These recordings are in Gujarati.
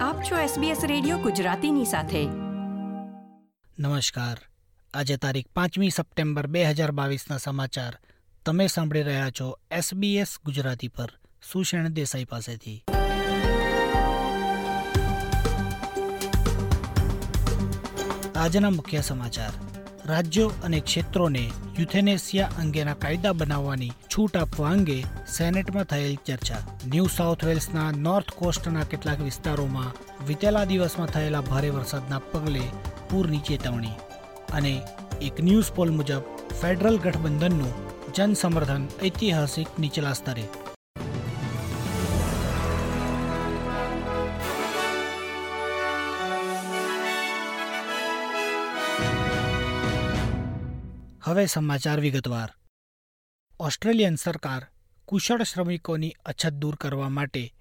આપ છો SBS રેડિયો ગુજરાતીની સાથે નમસ્કાર આજે તારીખ પાંચમી સપ્ટેમ્બર બે હજાર બાવીસના સમાચાર તમે સાંભળી રહ્યા છો SBS ગુજરાતી પર સુષેણ દેસાઈ પાસેથી આજના મુખ્ય સમાચાર રાજ્યો અને ક્ષેત્રોને યુથેનેસિયા અંગેના કાયદા બનાવવાની છૂટ આપવા અંગે સેનેટમાં થયેલ ચર્ચા. ન્યૂ સાઉથ વેલ્સના નોર્થ કોસ્ટના કેટલાક વિસ્તારોમાં વિતેલા દિવસમાં થયેલા ભારે વરસાદના પગલે પૂરની ચેતવણી અને એક ન્યૂઝ પોલ મુજબ ફેડરલ ગઠબંધનનું જનસમર્થન ઐતિહાસિક નીચલા સ્તરે હવે સમાચાર વિગતવાર. ઓસ્ટ્રેલિયન સરકાર કુશળ શ્રમિકોની અછત દૂર કરવા માટે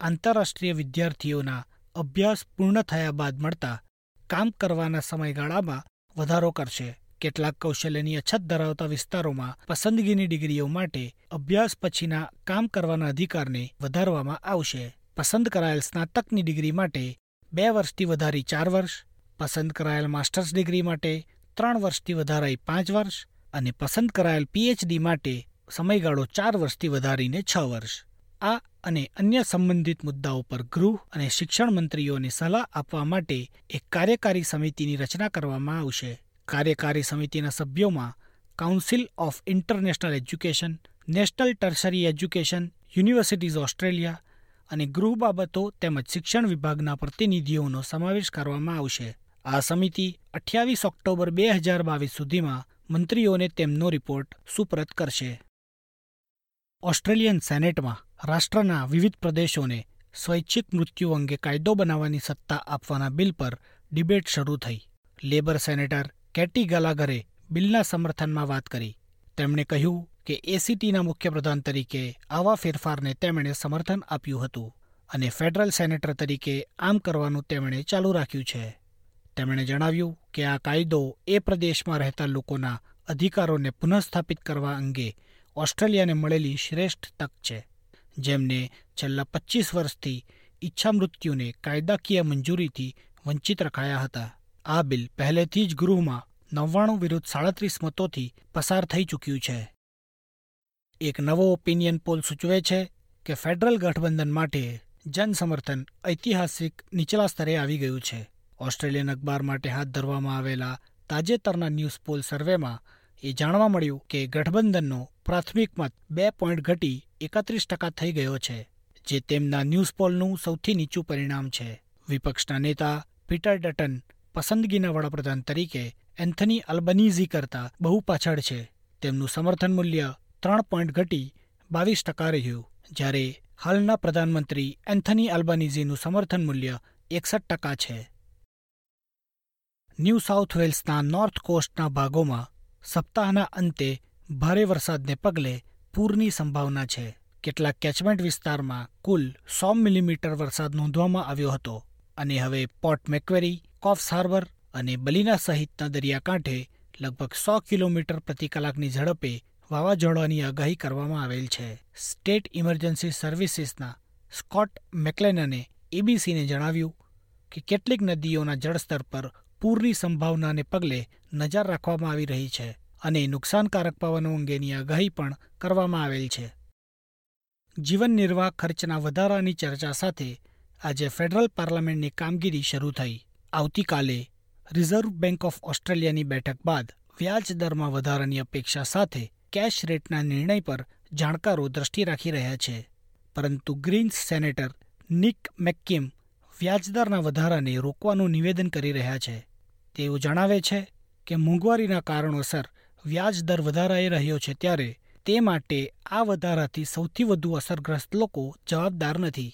આંતરરાષ્ટ્રીય વિદ્યાર્થીઓના અભ્યાસ પૂર્ણ થયા બાદ મળતા કામ કરવાના સમયગાળામાં વધારો કરશે. કેટલાક કૌશલ્યની અછત ધરાવતા વિસ્તારોમાં પસંદગીની ડિગ્રીઓ માટે અભ્યાસ પછીના કામ કરવાના અધિકારને વધારવામાં આવશે. પસંદ કરાયેલ સ્નાતકની ડિગ્રી માટે બે વર્ષથી વધારી ચાર વર્ષ, પસંદ કરાયેલ માસ્ટર્સ ડિગ્રી માટે ત્રણ વર્ષથી વધારાઈ પાંચ વર્ષ અને પસંદ કરાયેલ પીએચડી માટે સમયગાળો ચાર વર્ષથી વધારીને છ વર્ષ. આ અને અન્ય સંબંધિત મુદ્દાઓ પર ગૃહ અને શિક્ષણ મંત્રીઓને સલાહ આપવા માટે એક કાર્યકારી સમિતિની રચના કરવામાં આવશે. કાર્યકારી સમિતિના સભ્યોમાં Council of International Education National Tertiary Education Universities Australia અને ગૃહ બાબતો તેમજ શિક્ષણ વિભાગના પ્રતિનિધિઓનો સમાવેશ કરવામાં આવશે. આ સમિતિ અઠ્યાવીસ ઓક્ટોબર બે હજાર બાવીસ સુધીમાં મંત્રીઓને તેમનો રિપોર્ટ સુપરત કરશે. ઓસ્ટ્રેલિયન સેનેટમાં રાષ્ટ્રના વિવિધ પ્રદેશોને સ્વૈચ્છિક મૃત્યુ અંગે કાયદો બનાવવાની સત્તા આપવાના બિલ પર ડિબેટ શરૂ થઈ. લેબર સેનેટર કેટી ગલાગરે બિલના સમર્થનમાં વાત કરી. તેમણે કહ્યું કે એસીટીના મુખ્યપ્રધાન તરીકે આવા ફેરફારને તેમણે સમર્થન આપ્યું હતું અને ફેડરલ સેનેટર તરીકે આમ કરવાનું તેમણે ચાલુ રાખ્યું છે. તેમણે જણાવ્યું કે આ કાયદો એ પ્રદેશમાં રહેતા લોકોના અધિકારોને પુનઃસ્થાપિત કરવા અંગે ઓસ્ટ્રેલિયાને મળેલી શ્રેષ્ઠ તક છે, જેમને છેલ્લા પચીસ વર્ષથી ઈચ્છા મૃત્યુને કાયદાકીય મંજૂરીથી વંચિત રખાયા હતા. આ બિલ પહેલેથી જ ગૃહમાં નવ્વાણું વિરુદ્ધ સાડત્રીસ મતોથી પસાર થઈ ચૂક્યું છે. એક નવો ઓપિનિયન પોલ સૂચવે છે કે ફેડરલ ગઠબંધન માટે જનસમર્થન ઐતિહાસિક નીચલા સ્તરે આવી ગયું છે. ઓસ્ટ્રેલિયન અખબાર માટે હાથ ધરવામાં આવેલા તાજેતરના ન્યૂઝ પોલ સર્વેમાં એ જાણવા મળ્યું કે ગઠબંધનનો પ્રાથમિક મત બે પોઈન્ટ ઘટી એકત્રીસ ટકા થઈ ગયો છે, જે તેમના ન્યૂઝ પોલનું સૌથી નીચું પરિણામ છે. વિપક્ષના નેતા પીટર ડટન પસંદગીના વડાપ્રધાન તરીકે એન્થની અલ્બનીઝી કરતા બહુ પાછળ છે. તેમનું સમર્થન મૂલ્ય ત્રણ પોઈન્ટ ઘટી બાવીસ ટકા રહ્યું, જ્યારે હાલના પ્રધાનમંત્રી એન્થની અલ્બાનીઝીનું સમર્થન મૂલ્ય એકસઠ ટકા છે. ન્યૂ સાઉથ વેલ્સના નોર્થ કોસ્ટના ભાગોમાં સપ્તાહના અંતે ભારે વરસાદને પગલે પૂરની સંભાવના છે. કેટલાક કેચમેન્ટ વિસ્તારમાં કુલ સો મિલીમીટર વરસાદ નોંધવામાં આવ્યો હતો અને હવે પોર્ટ મેક્વેરી કોફ્સ હાર્બર અને બલીના સહિતના દરિયાકાંઠે લગભગ સો કિલોમીટર પ્રતિ કલાકની ઝડપે વાવાઝોડાની આગાહી કરવામાં આવેલ છે. સ્ટેટ ઇમરજન્સી સર્વિસીસના સ્કોટ મેકલેનને એબીસીને જણાવ્યું કે કેટલીક નદીઓના જળસ્તર પર પૂરની સંભાવનાને પગલે નજર રાખવામાં આવી રહી છે અને નુકસાનકારક પવનો અંગેની આગાહી પણ કરવામાં આવેલ છે. જીવન નિર્વાહ ખર્ચના વધારાની ચર્ચા સાથે આજે ફેડરલ પાર્લામેન્ટની કામગીરી શરૂ થઈ. આવતીકાલે રિઝર્વ બેંક ઓફ ઓસ્ટ્રેલિયાની બેઠક બાદ વ્યાજ દરમાં વધારાની અપેક્ષા સાથે કેશ રેટના નિર્ણય પર જાણકારો દ્રષ્ટિ રાખી રહ્યા છે. પરંતુ ગ્રીન્સ સેનેટર નિક મેક્કિમ વ્યાજદરના વધારાને રોકવાનું નિવેદન કરી રહ્યા છે. તેઓ જણાવે છે કે મોંઘવારીના કારણોસર વ્યાજ દર વધારાઈ રહ્યો છે ત્યારે તે માટે આ વધારાથી સૌથી વધુ અસરગ્રસ્ત લોકો જવાબદાર નથી.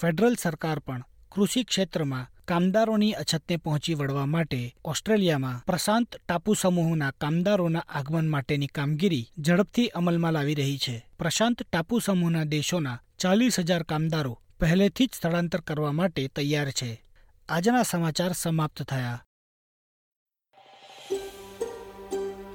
ફેડરલ સરકાર પણ કૃષિ ક્ષેત્રમાં કામદારોની અછતને પહોંચી વળવા માટે ઓસ્ટ્રેલિયામાં પ્રશાંત ટાપુ સમૂહના કામદારોના આગમન માટેની કામગીરી ઝડપથી અમલમાં લાવી રહી છે. પ્રશાંત ટાપુ સમૂહના દેશોના ચાલીસ હજાર કામદારો પહેલેથી જ સ્થળાંતર કરવા માટે તૈયાર છે. આજના સમાચાર સમાપ્ત થયા.